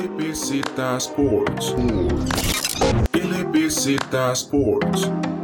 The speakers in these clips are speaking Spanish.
LBZ Sports. LBZ Sports.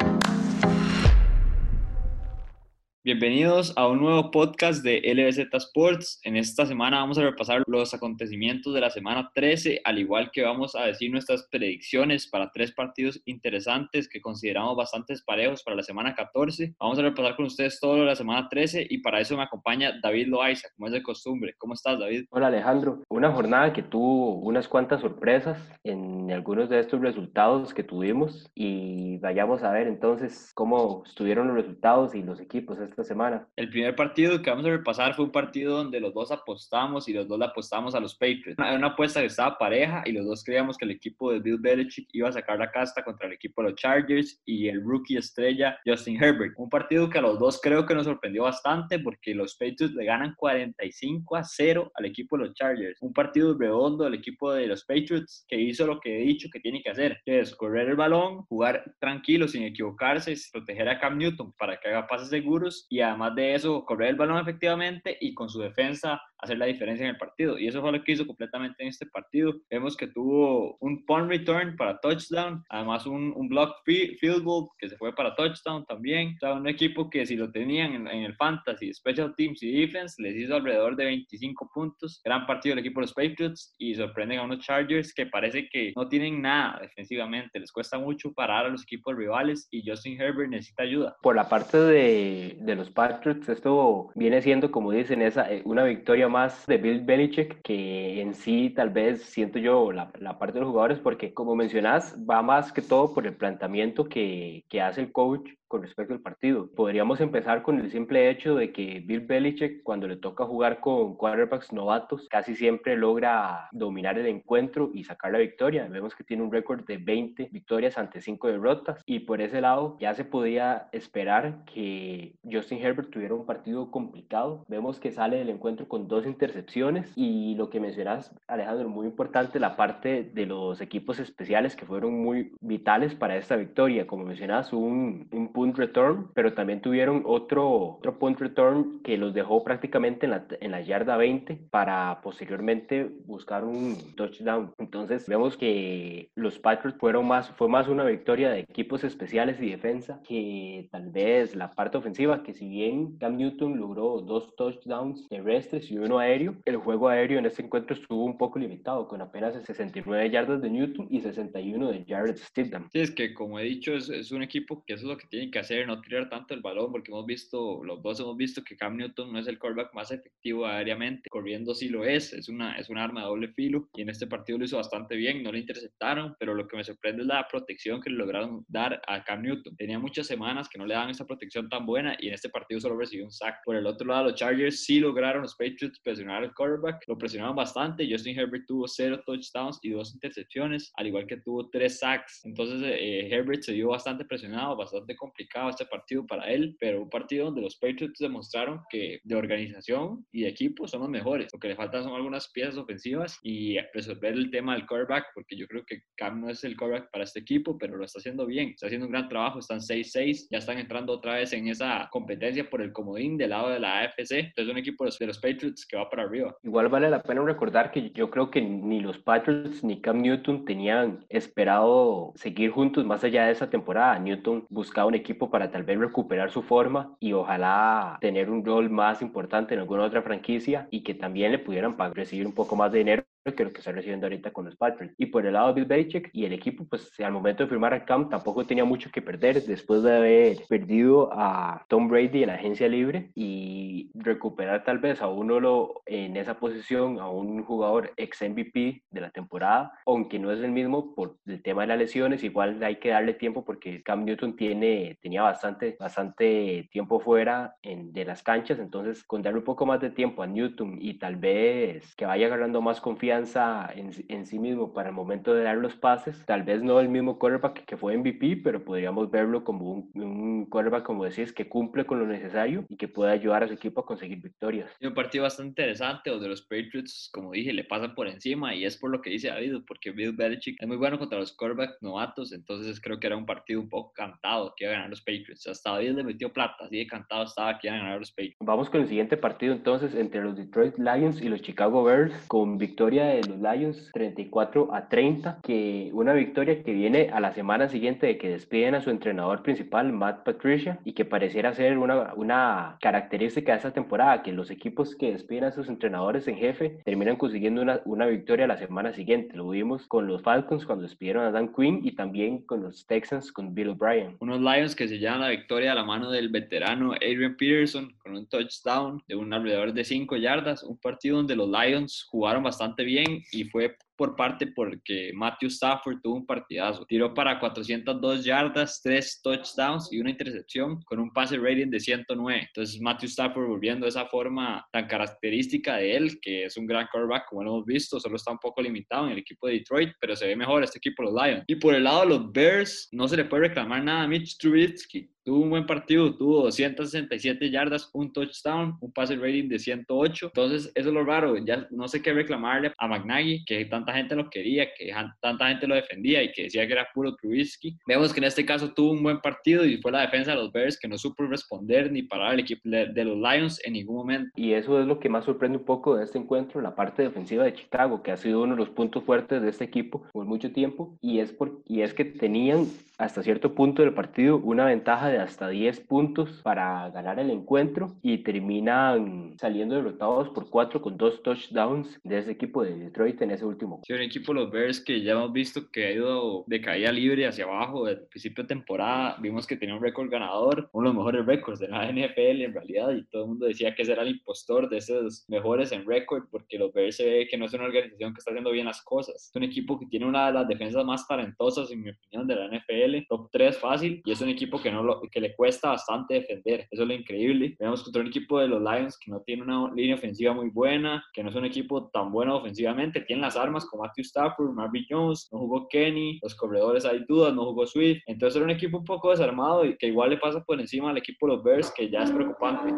Bienvenidos a un nuevo podcast de LBZ Sports. En esta semana vamos a repasar los acontecimientos de la semana 13, al igual que vamos a decir nuestras predicciones para tres partidos interesantes que consideramos bastante parejos para la semana 14. Vamos a repasar con ustedes todo lo de la semana 13 y para eso me acompaña David Loaiza, como es de costumbre. ¿Cómo estás, David? Hola, Alejandro. Una jornada que tuvo unas cuantas sorpresas en algunos de estos resultados que tuvimos y vayamos a ver entonces cómo estuvieron los resultados y los equipos semana. El primer partido que vamos a repasar fue un partido donde los dos apostamos y los dos le apostamos a los Patriots. Era una apuesta que estaba pareja y los dos creíamos que el equipo de Bill Belichick iba a sacar la casta contra el equipo de los Chargers y el rookie estrella Justin Herbert. Un partido que a los dos creo que nos sorprendió bastante porque los Patriots le ganan 45 a 0 al equipo de los Chargers. Un partido redondo del equipo de los Patriots que hizo lo que he dicho que tiene que hacer, que es correr el balón, jugar tranquilo sin equivocarse, proteger a Cam Newton para que haga pases seguros y además de eso correr el balón efectivamente y con su defensa hacer la diferencia en el partido. Y eso fue lo que hizo completamente en este partido. Vemos que tuvo un punt return para touchdown, además un, un block field goal que se fue para touchdown también. O sea, un equipo que si lo tenían en, el fantasy, special teams y defense, les hizo alrededor de 25 puntos. Gran partido del equipo de los Patriots y sorprenden a unos Chargers que parece que no tienen nada defensivamente. Les cuesta mucho parar a los equipos rivales y Justin Herbert necesita ayuda. Por la parte de, de los Patriots, esto viene siendo, como dicen, esa, eh, una victoria más de Bill Belichick que en sí tal vez siento yo la, la, parte de los jugadores porque como mencionás va más que todo por el planteamiento que, que hace el coach con respecto al partido. Podríamos empezar con el simple hecho de que Bill Belichick, cuando le toca jugar con quarterbacks novatos, casi siempre logra dominar el encuentro y sacar la victoria. Vemos que tiene un récord de 20 victorias ante 5 derrotas y por ese lado ya se podía esperar que Justin Herbert tuviera un partido complicado. Vemos que sale del encuentro con dos intercepciones y lo que mencionas, Alejandro, muy importante, la parte de los equipos especiales que fueron muy vitales para esta victoria. Como mencionas, un, un punt return, pero también tuvieron otro, otro punt return que los dejó prácticamente en la, en la yarda 20 para posteriormente buscar un touchdown. Entonces vemos que los Patriots fueron más, fue más una victoria de equipos especiales y defensa que tal vez la parte ofensiva, que si bien Cam Newton logró dos touchdowns terrestres y uno aéreo, el juego aéreo en este encuentro estuvo un poco limitado, con apenas 69 yardas de Newton y 61 de Jared Stidham. Sí, es que como he dicho, es, es un equipo que eso es lo que tiene que hacer, no tirar tanto el balón, porque hemos visto, los dos hemos visto que Cam Newton no es el quarterback más efectivo aéreamente, corriendo sí lo es, es una, es un arma de doble filo, y en este partido lo hizo bastante bien, no le interceptaron, pero lo que me sorprende es la protección que le lograron dar a Cam Newton. Tenía muchas semanas que no le daban esa protección tan buena, y en este partido solo recibió un sack. Por el otro lado, los Chargers sí lograron los Patriots presionar al quarterback, lo presionaron bastante, Justin Herbert tuvo cero touchdowns y dos intercepciones, al igual que tuvo tres sacks, entonces eh, Herbert se vio bastante presionado, bastante complicado complicado este partido para él, pero un partido donde los Patriots demostraron que de organización y de equipo son los mejores. Lo que le faltan son algunas piezas ofensivas y resolver el tema del quarterback, porque yo creo que Cam no es el quarterback para este equipo, pero lo está haciendo bien, está haciendo un gran trabajo, están 6-6, ya están entrando otra vez en esa competencia por el comodín del lado de la AFC, entonces un equipo de los Patriots que va para arriba. Igual vale la pena recordar que yo creo que ni los Patriots ni Cam Newton tenían esperado seguir juntos más allá de esa temporada. Newton buscaba un equipo para tal vez recuperar su forma y ojalá tener un rol más importante en alguna otra franquicia y que también le pudieran recibir un poco más de dinero que lo que está recibiendo ahorita con los Patriots. Y por el lado de Bill Belichick y el equipo, pues al momento de firmar a Cam tampoco tenía mucho que perder después de haber perdido a Tom Brady en la agencia libre y recuperar tal vez a uno lo, en esa posición, a un jugador ex MVP de la temporada, aunque no es el mismo por el tema de las lesiones, igual hay que darle tiempo porque Cam Newton tiene, tenía bastante, bastante tiempo fuera en, de las canchas, entonces con darle un poco más de tiempo a Newton y tal vez que vaya agarrando más confianza en, en, sí mismo para el momento de dar los pases. Tal vez no el mismo quarterback que fue MVP, pero podríamos verlo como un, un quarterback, como decís, que cumple con lo necesario y que pueda ayudar a su equipo a conseguir victorias. un partido bastante interesante donde los Patriots, como dije, le pasan por encima y es por lo que dice David, porque Bill Belichick es muy bueno contra los quarterbacks novatos, entonces creo que era un partido un poco cantado que iba a ganar los Patriots. Hasta David le metió plata, así de cantado estaba que iban a ganar los Patriots. Vamos con el siguiente partido entonces entre los Detroit Lions y los Chicago Bears con victoria de los Lions 34 a 30, que una victoria que viene a la semana siguiente de que despiden a su entrenador principal, Matt Patricia, y que pareciera ser una, una característica de esta temporada, que los equipos que despiden a sus entrenadores en jefe terminan consiguiendo una, una victoria la semana siguiente. Lo vimos con los Falcons cuando despidieron a Dan Quinn y también con los Texans con Bill O'Brien. Unos Lions que se llevan la victoria a la mano del veterano Adrian Peterson con un touchdown de un alrededor de 5 yardas, un partido donde los Lions jugaron bastante bien y fue por parte porque Matthew Stafford tuvo un partidazo. Tiró para 402 yardas, 3 touchdowns y una intercepción con un pase rating de 109. Entonces Matthew Stafford volviendo a esa forma tan característica de él, que es un gran quarterback como lo hemos visto, solo está un poco limitado en el equipo de Detroit, pero se ve mejor este equipo los Lions. Y por el lado de los Bears, no se le puede reclamar nada a Mitch Trubisky tuvo un buen partido, tuvo 267 yardas, un touchdown, un pase rating de 108. Entonces, eso es lo raro. Ya no sé qué reclamarle a McNaghy, que tanta gente lo quería, que tanta gente lo defendía y que decía que era puro Trubisky. Vemos que en este caso tuvo un buen partido y fue la defensa de los Bears que no supo responder ni parar el equipo de los Lions en ningún momento. Y eso es lo que más sorprende un poco de este encuentro, la parte defensiva de Chicago, que ha sido uno de los puntos fuertes de este equipo por mucho tiempo. Y es, por, y es que tenían hasta cierto punto del partido una ventaja de hasta 10 puntos para ganar el encuentro y terminan saliendo derrotados por 4 con 2 touchdowns de ese equipo de Detroit en ese último. Sí, un equipo los Bears que ya hemos visto que ha ido de caída libre hacia abajo desde el principio de temporada. Vimos que tenía un récord ganador, uno de los mejores récords de la NFL en realidad y todo el mundo decía que ese era el impostor de esos mejores en récord porque los Bears se ve que no es una organización que está haciendo bien las cosas. Es un equipo que tiene una de las defensas más talentosas en mi opinión de la NFL, top 3 fácil y es un equipo que no lo, que le cuesta bastante defender. Eso es lo increíble. Vemos contra un equipo de los Lions que no tiene una línea ofensiva muy buena, que no es un equipo tan bueno ofensivamente. Tienen las armas como Matthew Stafford, Marvin Jones, no jugó Kenny, los corredores hay dudas, no jugó Swift. Entonces era un equipo un poco desarmado y que igual le pasa por encima al equipo de los Bears, que ya es preocupante.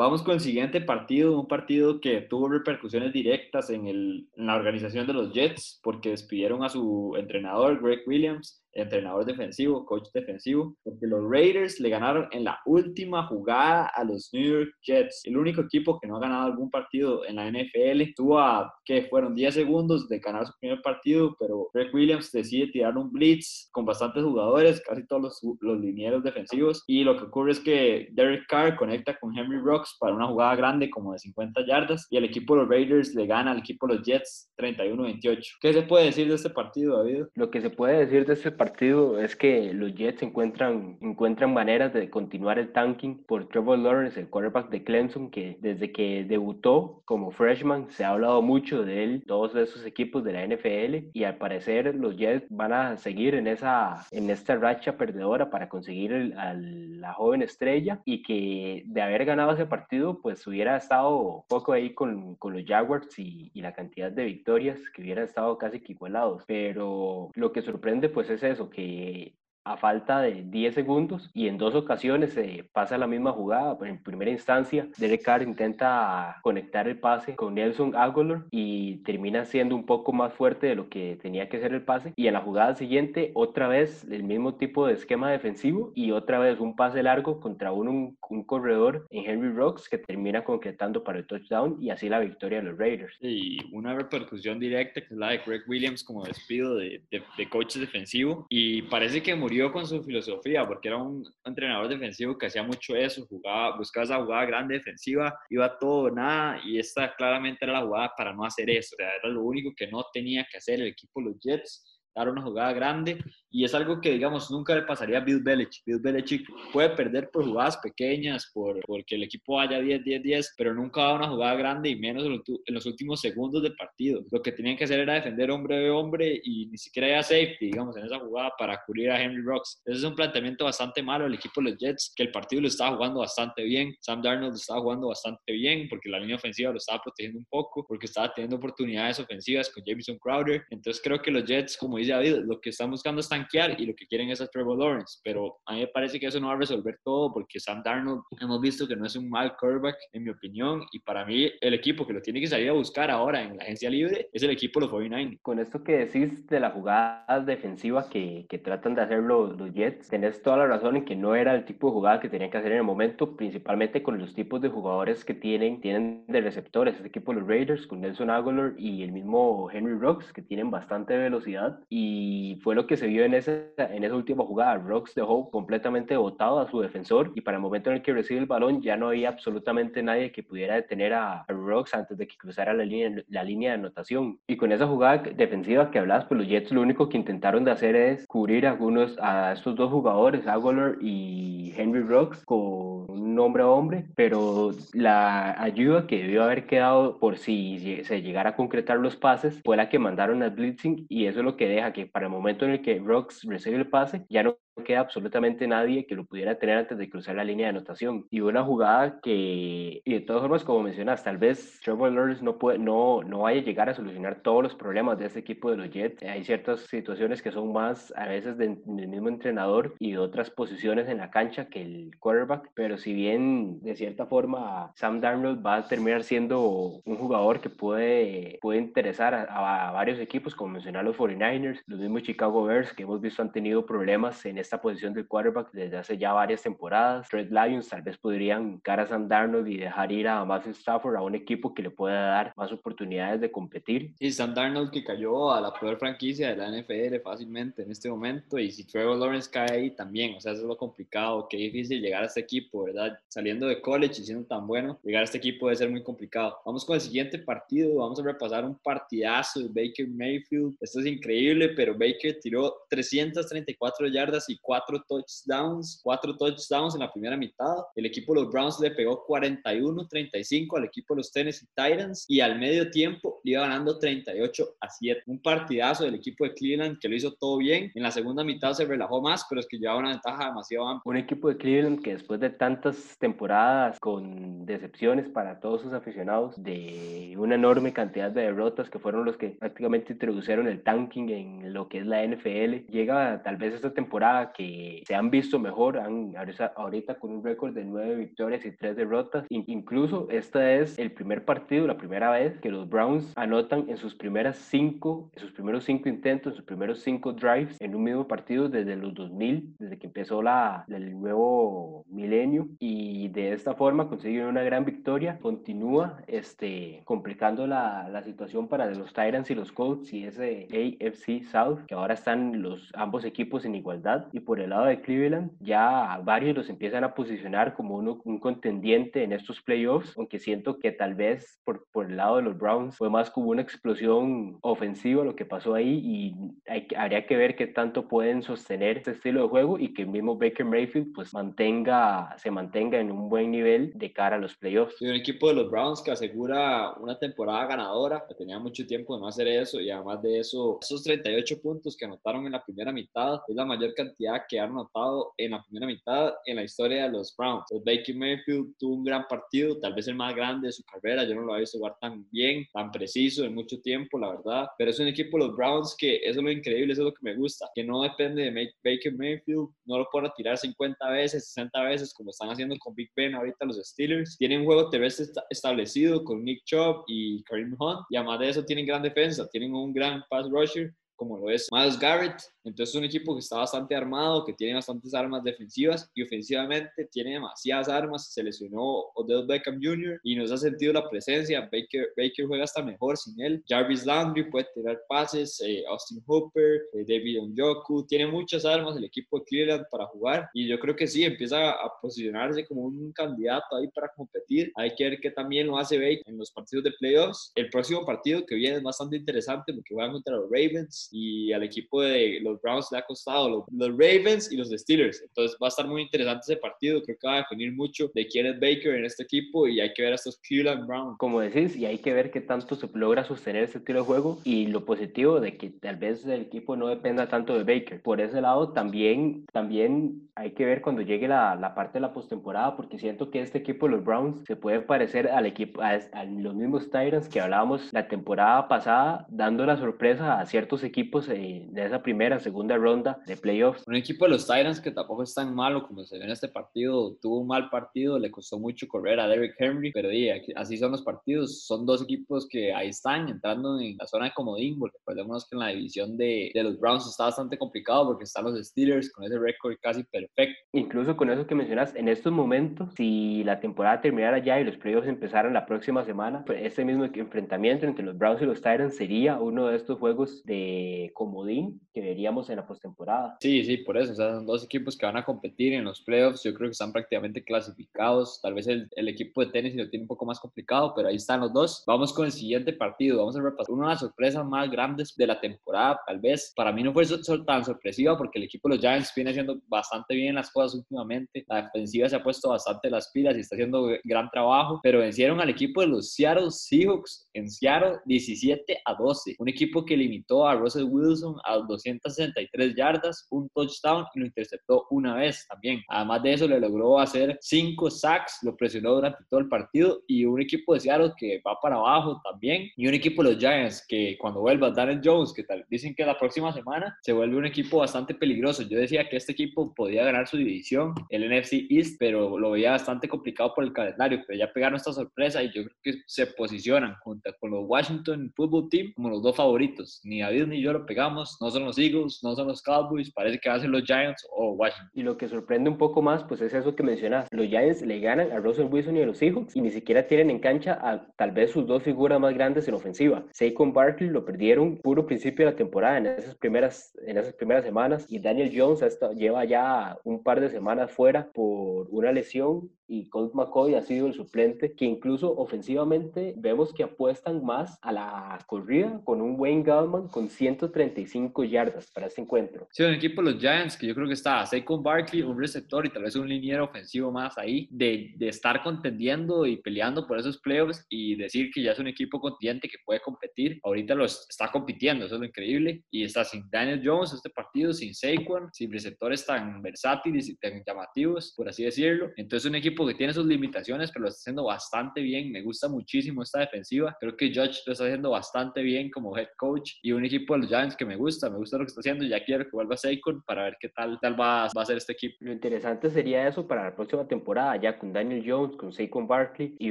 Vamos con el siguiente partido, un partido que tuvo repercusiones directas en, el, en la organización de los Jets porque despidieron a su entrenador, Greg Williams, entrenador defensivo, coach defensivo, porque los Raiders le ganaron en la última jugada a los New York Jets, el único equipo que no ha ganado algún partido en la NFL. Tuvo a, que fueron 10 segundos de ganar su primer partido, pero Greg Williams decide tirar un blitz con bastantes jugadores, casi todos los, los linieros defensivos, y lo que ocurre es que Derek Carr conecta con Henry Rocks para una jugada grande como de 50 yardas, y el equipo de los Raiders le gana al equipo de los Jets 31-28. ¿Qué se puede decir de este partido, David? Lo que se puede decir de este partido es que los Jets encuentran, encuentran maneras de continuar el tanking por Trevor Lawrence, el quarterback de Clemson, que desde que debutó como freshman se ha hablado mucho de él, todos esos equipos de la NFL, y al parecer los Jets van a seguir en, esa, en esta racha perdedora para conseguir a la joven estrella y que de haber ganado ese partido, pues hubiera estado poco ahí con, con los Jaguars y, y la cantidad de victorias que hubieran estado casi que igualados. Pero lo que sorprende pues es eso, que a falta de 10 segundos y en dos ocasiones se pasa la misma jugada. En primera instancia, Derek Carr intenta conectar el pase con Nelson Aguilar y termina siendo un poco más fuerte de lo que tenía que ser el pase. Y en la jugada siguiente, otra vez el mismo tipo de esquema defensivo y otra vez un pase largo contra un, un, corredor en Henry Rocks que termina concretando para el touchdown y así la victoria de los Raiders. Y una repercusión directa que es la de Greg Williams como despido de, de, de defensivo y parece que con su filosofía, porque era un entrenador defensivo que hacía mucho eso, jugaba, buscaba esa jugada grande defensiva, iba todo nada, y esta claramente era la jugada para no hacer eso, era lo único que no tenía que hacer el equipo los Jets, dar una jugada grande y es algo que, digamos, nunca le pasaría a Bill Belichick. Bill Belichick puede perder por jugadas pequeñas, por, porque el equipo vaya 10-10-10, pero nunca da una jugada grande y menos en los últimos segundos del partido. Lo que tenían que hacer era defender hombre de hombre y ni siquiera había safety, digamos, en esa jugada para cubrir a Henry Rocks. Ese es un planteamiento bastante malo del equipo de los Jets, que el partido lo estaba jugando bastante bien. Sam Darnold lo estaba jugando bastante bien porque la línea ofensiva lo estaba protegiendo un poco, porque estaba teniendo oportunidades ofensivas con Jameson Crowder. Entonces creo que los Jets, como dice David, lo que están buscando es tanquear y lo que quieren es a Trevor Lawrence, pero a mí me parece que eso no va a resolver todo porque Sam Darnold hemos visto que no es un mal quarterback, en mi opinión, y para mí el equipo que lo tiene que salir a buscar ahora en la agencia libre es el equipo de los 49 Con esto que decís de la jugada defensiva que, que tratan de hacer los, los Jets, tenés toda la razón en que no era el tipo de jugada que tenían que hacer en el momento, principalmente con los tipos de jugadores que tienen, tienen de receptores, este equipo de los Raiders, con Nelson Aguilar y el mismo Henry Rocks, que tienen bastante velocidad, y fue lo que se vio en esa, en esa última jugada. Rocks dejó completamente botado a su defensor, y para el momento en el que recibe el balón ya no había absolutamente nadie que pudiera detener a, Rocks antes de que cruzara la línea, la línea de anotación. Y con esa jugada defensiva que hablas, pues los Jets lo único que intentaron de hacer es cubrir a, algunos, a estos dos jugadores, Aguilar y Henry Rocks, con un hombre a hombre, pero la ayuda que debió haber quedado por si se llegara a concretar los pases fue la que mandaron al blitzing y eso es lo que deja que para el momento en el que Rocks recibe el pase ya no queda absolutamente nadie que lo pudiera tener antes de cruzar la línea de anotación. Y una jugada que, y de todas formas, como mencionas, tal vez Trevor Lawrence no, puede, no, no vaya a llegar a solucionar todos los problemas de este equipo de los Jets. Hay ciertas situaciones que son más a veces del mismo entrenador y de otras posiciones en la cancha que el quarterback, pero si bien de cierta forma Sam Darnold va a terminar siendo un jugador que puede, puede interesar a, varios equipos, como mencionar los 49ers, los mismos Chicago Bears, que hemos visto han tenido problemas en esta posición del quarterback desde hace ya varias temporadas. Red Lions tal vez podrían cara a Sam Darnold y dejar ir a Matthew Stafford a un equipo que le pueda dar más oportunidades de competir. Y Sam Darnold que cayó a la peor franquicia de la NFL fácilmente en este momento y si Trevor Lawrence cae ahí también, o sea, eso es lo complicado, qué difícil llegar a este equipo, ¿verdad? Saliendo de college y siendo tan bueno, llegar a este equipo debe ser muy complicado. Vamos con el siguiente partido, vamos a repasar un partidazo de Baker Mayfield. Esto es increíble, pero Baker tiró 334 yardas y cuatro touchdowns, cuatro touchdowns en la primera mitad. El equipo de los Browns le pegó 41-35 al equipo de los Tennessee Titans y al medio tiempo le iba ganando 38 a 7. Un partidazo del equipo de Cleveland que lo hizo todo bien. En la segunda mitad se relajó más, pero es que llevaba una ventaja demasiado amplia. Un equipo de Cleveland que después de tantas temporadas con decepciones para todos sus aficionados, de una enorme cantidad de derrotas que fueron los que prácticamente introdujeron el tanking en lo que es la NFL, llega tal vez esta temporada que se han visto mejor, han, ahorita con un récord de nueve victorias y tres derrotas. Incluso este es el primer partido, la primera vez que los Browns anotan en sus primeras cinco, en sus primeros cinco intentos, en sus primeros cinco drives en un mismo partido desde los 2000, desde que empezó la, el nuevo milenio. Y de esta forma consiguen una gran victoria. Continúa este, complicando la, la situación para los Tyrants y los Colts y ese AFC South, que ahora están los ambos equipos en igualdad. Y por el lado de Cleveland, ya varios los empiezan a posicionar como uno, un contendiente en estos playoffs, aunque siento que tal vez por, por el lado de los Browns fue más como una explosión ofensiva lo que pasó ahí y hay, habría que ver qué tanto pueden sostener este estilo de juego y que el mismo Baker Mayfield pues mantenga, se mantenga en un buen nivel de cara a los playoffs. Y un equipo de los Browns que asegura una temporada ganadora, que tenía mucho tiempo de no hacer eso y además de eso, esos 38 puntos que anotaron en la primera mitad es la mayor cantidad que han notado en la primera mitad en la historia de los Browns. El Baker Mayfield tuvo un gran partido, tal vez el más grande de su carrera. Yo no lo había visto jugar tan bien, tan preciso en mucho tiempo, la verdad. Pero es un equipo, los Browns, que eso es lo increíble, eso es lo que me gusta, que no depende de Baker Mayfield, no lo pueden tirar 50 veces, 60 veces, como están haciendo con Big Ben ahorita los Steelers. Tienen un juego terrestre establecido con Nick Chubb y Kareem Hunt, y además de eso tienen gran defensa, tienen un gran pass rusher como lo es Miles Garrett. Entonces es un equipo que está bastante armado, que tiene bastantes armas defensivas y ofensivamente tiene demasiadas armas. Se lesionó Odell Beckham Jr. y nos ha sentido la presencia. Baker, Baker juega hasta mejor sin él. Jarvis Landry puede tirar pases, eh, Austin Hooper, eh, David Onjoku. Tiene muchas armas el equipo de Cleveland para jugar y yo creo que sí, empieza a posicionarse como un candidato ahí para competir. Hay que ver qué también lo hace Baker en los partidos de playoffs. El próximo partido que viene es bastante interesante porque juegan contra los Ravens y al equipo de los Browns le ha costado los, los, Ravens y los Steelers. Entonces va a estar muy interesante ese partido. Creo que va a definir mucho de quién es Baker en este equipo y hay que ver a estos Cleveland Browns. Como decís, y hay que ver qué tanto se logra sostener ese estilo de juego y lo positivo de que tal vez el equipo no dependa tanto de Baker. Por ese lado también, también hay que ver cuando llegue la, la parte de la postemporada porque siento que este equipo de los Browns se puede parecer al equipo, a, a los mismos Titans que hablábamos la temporada pasada, dando la sorpresa a ciertos equipos equipos en esa primera, segunda ronda de playoffs. Un equipo de los Titans que tampoco es tan malo como se ve en este partido, tuvo un mal partido, le costó mucho correr a Derrick Henry, pero sí, así son los partidos, son dos equipos que ahí están entrando en la zona de comodín, porque recordemos que en la división de, de los Browns está bastante complicado porque están los Steelers con ese récord casi perfecto. Incluso con eso que mencionas, en estos momentos, si la temporada terminara ya y los playoffs empezaran la próxima semana, pues ese mismo enfrentamiento entre los Browns y los Titans sería uno de estos juegos de comodín que veríamos en la postemporada. Sí, sí, por eso, o sea, son dos equipos que van a competir en los playoffs, yo creo que están prácticamente clasificados, tal vez el, el equipo de tenis lo tiene un poco más complicado, pero ahí están los dos. Vamos con el siguiente partido, vamos a repasar una de las sorpresas más grandes de la temporada, tal vez, para mí no fue tan sorpresiva porque el equipo de los Giants viene haciendo bastante bien las cosas últimamente, la defensiva se ha puesto bastante las pilas y está haciendo gran trabajo, pero vencieron al equipo de los Seattle Seahawks en Seattle 17 a 12, un equipo que limitó a Russell Wilson a 263 yardas, un touchdown y lo interceptó una vez también. Además de eso, le logró hacer 5 sacks, lo presionó durante todo el partido y un equipo de Seattle que va para abajo también y un equipo de los Giants que cuando vuelva Daniel Jones, que tal, dicen que la próxima semana se vuelve un equipo bastante peligroso. Yo decía que este equipo podía ganar su división, el NFC East, pero lo veía bastante complicado por el calendario, pero ya pegaron esta sorpresa y yo creo que se posicionan junto con los Washington Football Team como los dos favoritos. Ni David ni yo lo pegamos, no son los Eagles, no son los Cowboys, parece que va a ser los Giants o Washington. Y lo que sorprende un poco más, pues es eso que mencionas. Los Giants le ganan a Russell Wilson y a los Seahawks y ni siquiera tienen en cancha a tal vez sus dos figuras más grandes en ofensiva. Saquon Barkley lo perdieron puro principio de la temporada en esas primeras, en esas primeras semanas y Daniel Jones hasta, lleva ya un par de semanas fuera por una lesión y Colt McCoy ha sido el suplente, que incluso ofensivamente vemos que apuestan más a la corrida con un Wayne Gallman con 135 yardas para este encuentro. Sí, un equipo de los Giants que yo creo que está Saquon Barkley, un receptor y tal vez un liniero ofensivo más ahí, de, de estar contendiendo y peleando por esos playoffs y decir que ya es un equipo contendiente que puede competir. Ahorita los está compitiendo, eso es lo increíble. Y está sin Daniel Jones este partido, sin Saquon, sin receptores tan versátiles y tan llamativos, por así decirlo. Entonces un equipo que tiene sus limitaciones, pero lo está haciendo bastante bien. Me gusta muchísimo esta defensiva. Creo que Judge lo está haciendo bastante bien como head coach y un equipo de los Giants que me gusta. Me gusta lo que está haciendo. Ya quiero que vuelva Saquon para ver qué tal, tal va, va a ser este equipo. Lo interesante sería eso para la próxima temporada, ya con Daniel Jones, con Saquon Barkley y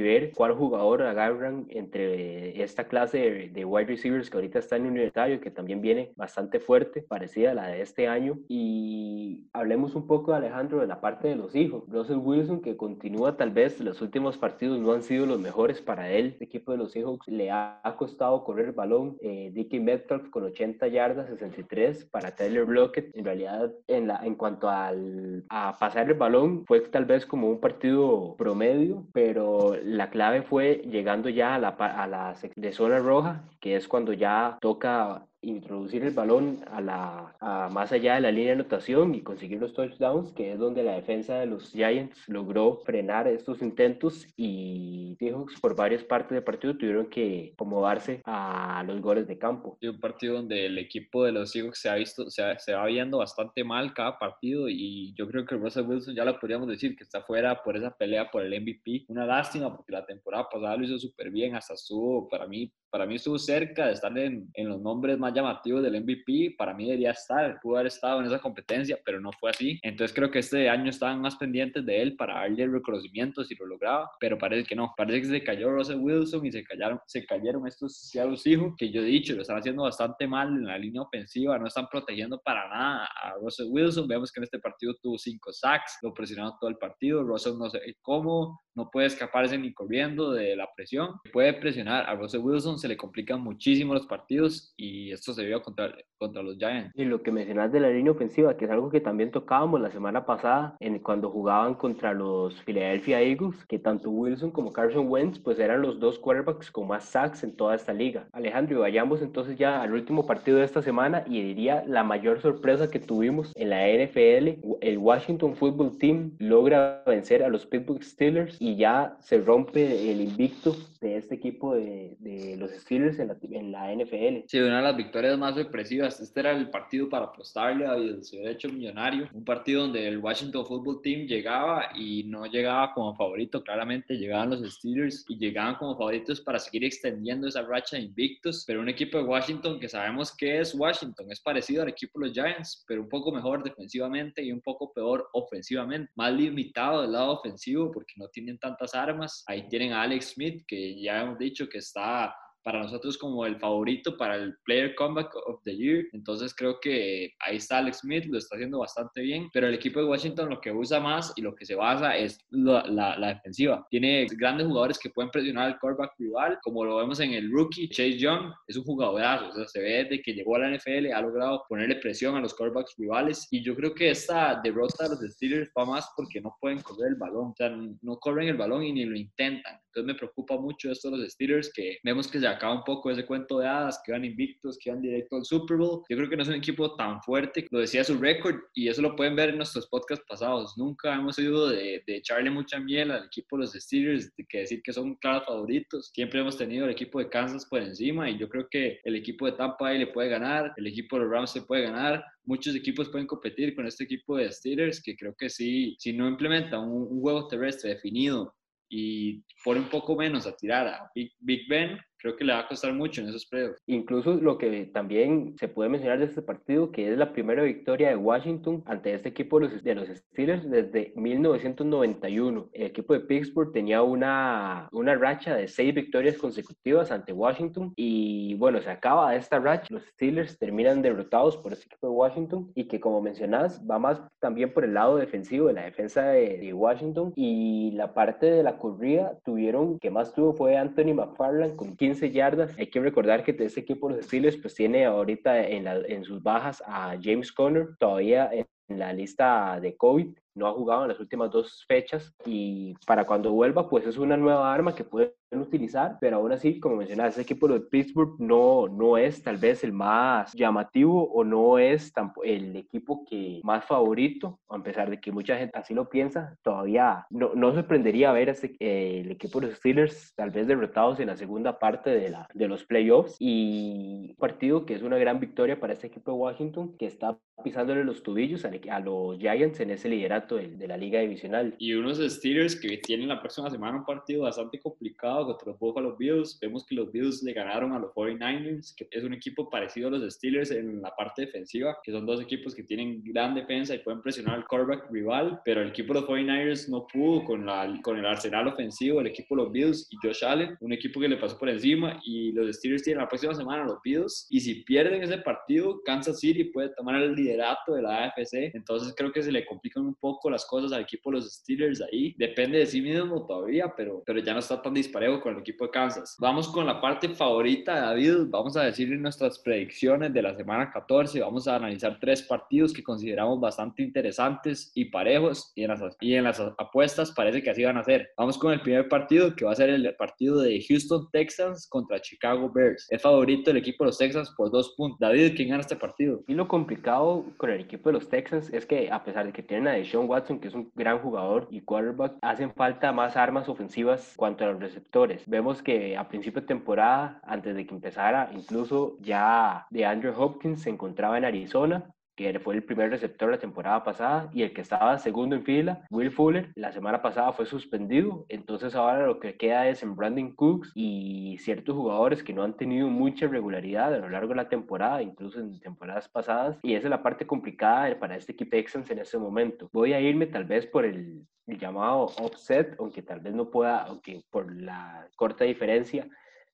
ver cuál jugador agarran entre esta clase de, wide receivers que ahorita está en universitario, que también viene bastante fuerte, parecida a la de este año. Y hablemos un poco, Alejandro, de la parte de los hijos. Russell Wilson, que continúa tal vez los últimos partidos no han sido los mejores para él. El equipo de los Seahawks le ha, costado correr el balón. Eh, Dickie Metcalf con 80 yardas, 63 para Tyler Lockett. En realidad, en, la, en cuanto al, a pasar el balón, fue tal vez como un partido promedio, pero la clave fue llegando ya a la, a la de zona roja, que es cuando ya toca introducir el balón a la más allá de la línea de anotación y conseguir los touchdowns, que es donde la defensa de los Giants logró frenar estos intentos y Seahawks por varias partes del partido tuvieron que acomodarse a los goles de campo. un partido donde el equipo de los Seahawks se ha visto, se, se va viendo bastante mal cada partido y yo creo que Russell Wilson ya lo podríamos decir que está fuera por esa pelea por el MVP. Una lástima porque la temporada pasada lo hizo súper bien, hasta estuvo, para mí, para mí estuvo cerca de estar en, en los nombres más llamativo del MVP, para mí debería estar, pudo haber estado en esa competencia, pero no fue así. Entonces creo que este año estaban más pendientes de él para darle el reconocimiento si lo lograba, pero parece que no. Parece que se cayó Russell Wilson y se cayeron, se cayeron estos los hijos que yo he dicho, lo están haciendo bastante mal en la línea ofensiva, no están protegiendo para nada a Russell Wilson. Vemos que en este partido tuvo cinco sacks, lo presionaron todo el partido. Russell no sé cómo, no puede escaparse ni corriendo de la presión. Puede presionar a Russell Wilson, se le complican muchísimo los partidos y esto se vio contra, contra los Giants. Y lo que mencionas de la línea ofensiva, que es algo que también tocábamos la semana pasada en, cuando jugaban contra los Philadelphia Eagles, que tanto Wilson como Carson Wentz pues eran los dos quarterbacks con más sacks en toda esta liga. Alejandro, vayamos entonces ya al último partido de esta semana y diría la mayor sorpresa que tuvimos en la NFL, el Washington Football Team logra vencer a los Pittsburgh Steelers y y ya se rompe el invicto de este equipo de, de los Steelers en la, en la, NFL. Sí, una de las victorias más sorpresivas. Este era el partido para apostarle a se hubiera hecho millonario. Un partido donde el Washington Football Team llegaba y no llegaba como favorito, claramente llegaban los Steelers y llegaban como favoritos para seguir extendiendo esa racha de invictos. Pero un equipo de Washington que sabemos que es Washington, es parecido al equipo de los Giants, pero un poco mejor defensivamente y un poco peor ofensivamente. Más limitado del lado ofensivo porque no tantas armas. Ahí tienen a Alex Smith, que ya hemos dicho que está para nosotros como el favorito para el Player Comeback of the Year. Entonces creo que ahí está Alex Smith, lo está haciendo bastante bien, pero el equipo de Washington lo que usa más y lo que se basa es la, la, defensiva. Tiene grandes jugadores que pueden presionar al quarterback rival, como lo vemos en el rookie. Chase Young es un jugadorazo, o sea, se ve desde que llegó a la NFL, ha logrado ponerle presión a los quarterbacks rivales y yo creo que esta derrota de los Steelers va más porque no pueden correr el balón, o sea, no corren el balón y ni lo intentan. Entonces me preocupa mucho esto de los Steelers, que vemos que se acaba un poco ese cuento de hadas, que van invictos, que van directo al Super Bowl. Yo creo que no es un equipo tan fuerte, lo decía su récord, y eso lo pueden ver en nuestros podcasts pasados. Nunca hemos oído de, de echarle mucha miel al equipo de los Steelers, de que decir que son claros favoritos. Siempre hemos tenido el equipo de Kansas por encima, y yo creo que el equipo de Tampa Bay le puede ganar, el equipo de los Rams se puede ganar, muchos equipos pueden competir con este equipo de Steelers, que creo que sí, si no implementa un, un juego terrestre definido y pone un poco menos a tirar a Big, Big Ben, creo que le va a costar mucho en esos playoffs. Incluso lo que también se puede mencionar de este partido, que es la primera victoria de Washington ante este equipo de los, de los Steelers desde 1991. El equipo de Pittsburgh tenía una, una racha de seis victorias consecutivas ante Washington y bueno, se acaba esta racha. Los Steelers terminan derrotados por este equipo de Washington y que como mencionás va más también por el lado defensivo de la defensa de, de Washington y la parte de la corrida tuvieron, que más tuvo fue Anthony McFarland con 15 15 yardas. Hay que recordar que este equipo de los Steelers pues tiene ahorita en, en sus bajas a James Conner, todavía en la lista de COVID no ha jugado en las últimas dos fechas y para cuando vuelva pues es una nueva arma que pueden utilizar, pero aún así, como mencionaba, ese equipo de Pittsburgh no, no es tal vez el más llamativo o no es el equipo que más favorito, a pesar de que mucha gente así lo piensa, todavía no, no sorprendería ver ese, eh, el equipo de los Steelers tal vez derrotados en la segunda parte de, la, de los playoffs y un partido que es una gran victoria para este equipo de Washington que está pisándole los tubillos a, a los Giants en ese liderato de, la liga divisional. Y unos Steelers que tienen la próxima semana un partido bastante complicado contra los Buffalo Bills. Vemos que los Bills le ganaron a los 49ers, que es un equipo parecido a los Steelers en la parte defensiva, que son dos equipos que tienen gran defensa y pueden presionar al quarterback rival, pero el equipo de los 49ers no pudo con, la, con el arsenal ofensivo, el equipo de los Bills y Josh Allen, un equipo que le pasó por encima y los Steelers tienen la próxima semana a los Bills y si pierden ese partido, Kansas City puede tomar el liderato de la AFC, entonces creo que se le complican un poco las cosas al equipo de los Steelers ahí. Depende de sí mismo todavía, pero, pero ya no está tan disparejo con el equipo de Kansas. Vamos con la parte favorita de David. Vamos a decir nuestras predicciones de la semana 14. Vamos a analizar tres partidos que consideramos bastante interesantes y parejos. Y en las, y en las apuestas parece que así van a ser. Vamos con el primer partido, que va a ser el partido de Houston Texans contra Chicago Bears. Es favorito el equipo de los Texans por dos puntos. David, ¿quién gana este partido? Y lo complicado con el equipo de los Texans es que a pesar de que tienen a Deshaun Watson, que es un gran jugador y quarterback, hacen falta más armas ofensivas cuanto a los receptores. Vemos que a principio de temporada, antes de que empezara, incluso ya de Andrew Hopkins se encontraba en Arizona que fue el primer receptor la temporada pasada, y el que estaba segundo en fila, Will Fuller, la semana pasada fue suspendido, entonces ahora lo que queda es en Brandon Cooks y ciertos jugadores que no han tenido mucha regularidad a lo largo de la temporada, incluso en temporadas pasadas, y esa es la parte complicada para este equipo Texans en este momento. Voy a irme tal vez por el, el llamado offset, aunque tal vez no pueda, aunque por la corta diferencia,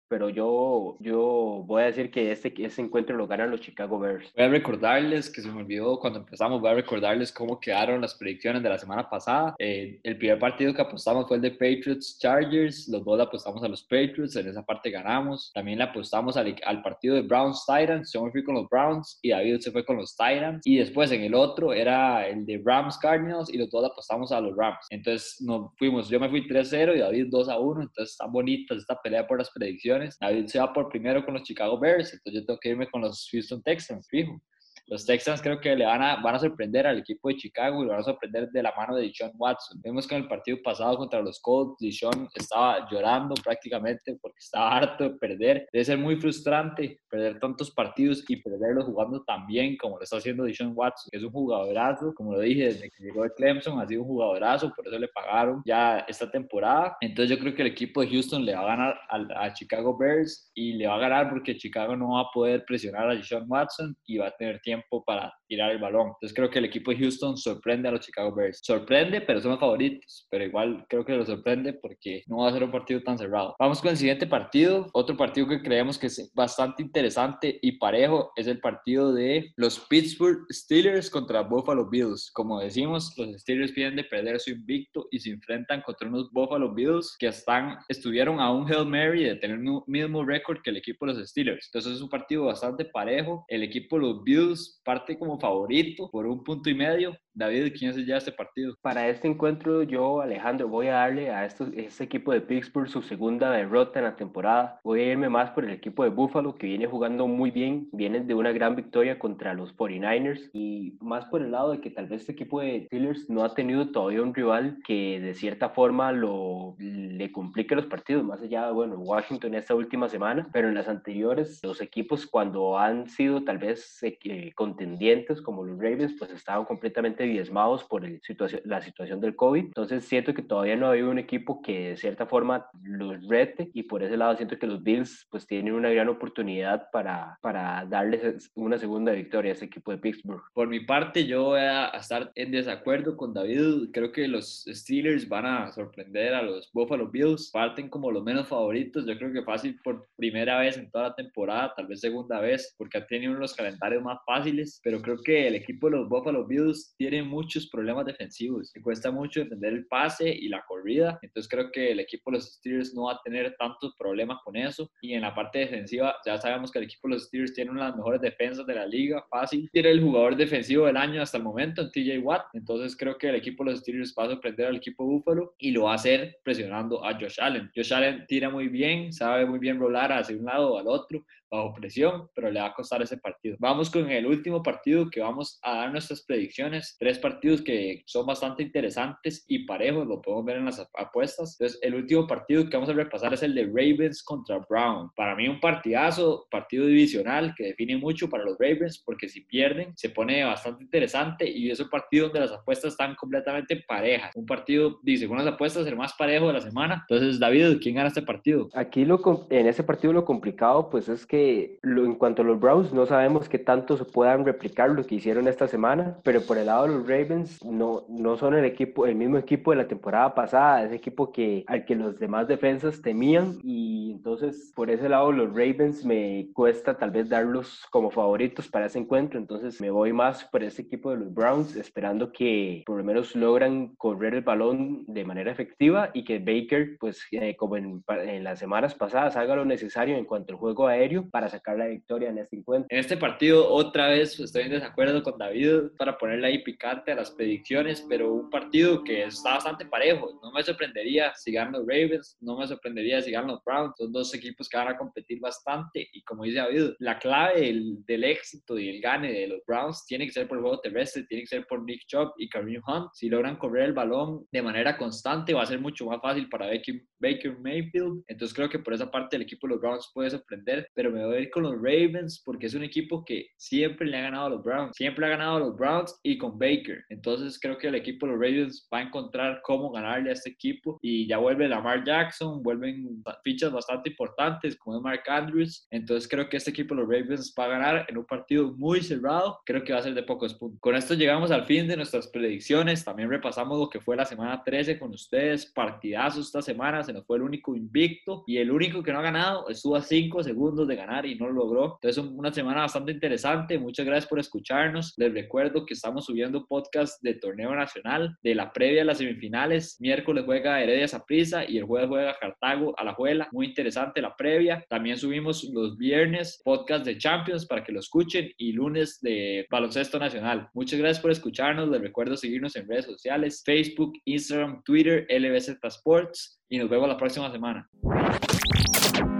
pero yo, yo voy a decir que este, ese encuentro lo ganan los Chicago Bears. Voy a recordarles, que se me olvidó cuando empezamos, voy a recordarles cómo quedaron las predicciones de la semana pasada. Eh, el primer partido que apostamos fue el de Patriots Chargers, los dos apostamos a los Patriots, en esa parte ganamos. También le apostamos al, al partido de Browns Titans, yo me fui con los Browns y David se fue con los Titans. Y después en el otro era el de Rams Cardinals y los dos apostamos a los Rams. Entonces nos fuimos, yo me fui 3-0 y David 2-1, entonces está bonita esta pelea por las predicciones David se va por primero con los Chicago Bears, entonces yo tengo que irme con los Houston Texans, fijo. Los Texans creo que le van a, van a sorprender al equipo de Chicago y lo van a sorprender de la mano de Deshaun Watson. Vemos que en el partido pasado contra los Colts, Deshaun estaba llorando prácticamente porque estaba harto de perder. Debe ser muy frustrante perder tantos partidos y perderlos jugando tan bien como lo está haciendo Deshaun Watson, que es un jugadorazo, como lo dije, desde que llegó de Clemson ha sido un jugadorazo, por eso le pagaron ya esta temporada. Entonces yo creo que el equipo de Houston le va a ganar a, a Chicago Bears y le va a ganar porque Chicago no va a poder presionar a Deshaun Watson y va a tener tiempo para tirar el balón. Entonces creo que el equipo de Houston sorprende a los Chicago Bears. Sorprende, pero son los favoritos, pero igual creo que lo sorprende porque no va a ser un partido tan cerrado. Vamos con el siguiente partido, otro partido que creemos que es bastante interesante y parejo es el partido de los Pittsburgh Steelers contra Buffalo Bills. Como decimos, los Steelers vienen de perder su invicto y se enfrentan contra unos Buffalo Bills que están, estuvieron a un Hail Mary de tener un mismo récord que el equipo de los Steelers. Entonces es un partido bastante parejo. El equipo de los Bills parte como favorito por un punto y medio. David, ¿quién es ya este partido? Para este encuentro, yo, Alejandro, voy a darle a estos, este equipo de Pittsburgh su segunda derrota en la temporada. Voy a irme más por el equipo de Buffalo, que viene jugando muy bien. Vienen de una gran victoria contra los 49ers. Y más por el lado de que tal vez este equipo de Steelers no ha tenido todavía un rival que de cierta forma lo, le complique los partidos. Más allá, bueno, Washington esta última semana. Pero en las anteriores, los equipos cuando han sido tal vez eh, contendientes como los Ravens, pues estaban completamente diezmados por el la situación del COVID. Entonces siento que todavía no ha habido un equipo que de cierta forma los rete y por ese lado siento que los Bills pues tienen una gran oportunidad para, para darles una segunda victoria a ese equipo de Pittsburgh. Por mi parte yo voy a estar en desacuerdo con David. Creo que los Steelers van a sorprender a los Buffalo Bills. Parten como los menos favoritos. Yo creo que fácil por primera vez en toda la temporada, tal vez segunda vez, porque ha tenido uno de los calendarios más fáciles. Pero creo que el equipo de los Buffalo Bills tiene muchos problemas defensivos. Le cuesta mucho defender el pase y la corrida. Entonces creo que el equipo de los Steelers no va a tener tantos problemas con eso. Y en la parte defensiva, ya sabemos que el equipo de los Steelers tiene una de las mejores defensas de la liga, fácil. Tiene el jugador defensivo del año hasta el momento, en TJ Watt. Entonces creo que el equipo de los Steelers va a sorprender al equipo Buffalo y lo va a hacer presionando a Josh Allen. Josh Allen tira muy bien, sabe muy bien rolar hacia un lado o al otro bajo presión, pero le va a costar ese partido. Vamos con el último partido que vamos a dar nuestras predicciones. Tres partidos que son bastante interesantes y parejos, lo podemos ver en las apuestas. Entonces, el último partido que vamos a repasar es el de Ravens contra Brown. Para mí un partidazo, partido divisional que define mucho para los Ravens porque si pierden se pone bastante interesante y es un partido donde las apuestas están completamente parejas. Un partido, dice, según las apuestas, el más parejo de la semana. Entonces, David, ¿quién gana este partido? Aquí lo, en ese partido lo complicado pues es que en cuanto a los Browns, no sabemos qué tanto se puedan replicar lo que hicieron esta semana, pero por el lado de los Ravens, no, no son el equipo, el mismo equipo de la temporada pasada, ese equipo que, al que los demás defensas temían, y entonces por ese lado los Ravens me cuesta tal vez darlos como favoritos para ese encuentro, entonces me voy más por ese equipo de los Browns, esperando que por lo menos logran correr el balón de manera efectiva y que Baker, pues eh, como en, en las semanas pasadas, haga lo necesario en cuanto al juego aéreo para sacar la victoria en este encuentro. En este partido, otra vez estoy en desacuerdo con David para ponerle ahí picante a las predicciones, pero un partido que está bastante parejo. No me sorprendería si ganan los Ravens, no me sorprendería si ganan los Browns. Son dos equipos que van a competir bastante y como dice David, la clave del, del éxito y el gane de los Browns tiene que ser por el juego terrestre, tiene que ser por Nick Chubb y Kareem Hunt. Si logran correr el balón de manera constante, va a ser mucho más fácil para Baker, Baker Mayfield. Entonces creo que por esa parte el equipo de los Browns puede sorprender, pero me voy a ir con los Ravens porque es un equipo que siempre le ha ganado a los Browns, siempre ha ganado a los Browns y con Baker. Entonces creo que el equipo de los Ravens va a encontrar cómo ganarle a este equipo y ya vuelve Lamar Jackson, vuelven fichas bastante importantes como es Mark Andrews. Entonces creo que este equipo de los Ravens va a ganar en un partido muy cerrado. Creo que va a ser de pocos puntos. Con esto llegamos al fin de nuestras predicciones. También repasamos lo que fue la semana 13 con ustedes. Partidazos esta semana. Se nos fue el único invicto y el único que no ha ganado estuvo a 5 segundos de ganar y no lo logró. Entonces, una semana bastante interesante. Muchas gracias por escucharnos. Les recuerdo que estamos subiendo podcast de torneo nacional, de la previa a las semifinales. Miércoles juega Heredia Saprissa y el jueves juega Cartago a la Juela. Muy interesante la previa. También subimos los viernes podcast de Champions para que lo escuchen y lunes de baloncesto nacional. Muchas gracias por escucharnos. Les recuerdo seguirnos en redes sociales, Facebook, Instagram, Twitter, LBZ Sports y nos vemos la próxima semana.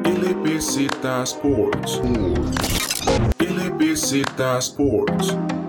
LBZ Sports. LBZ BZ Sports.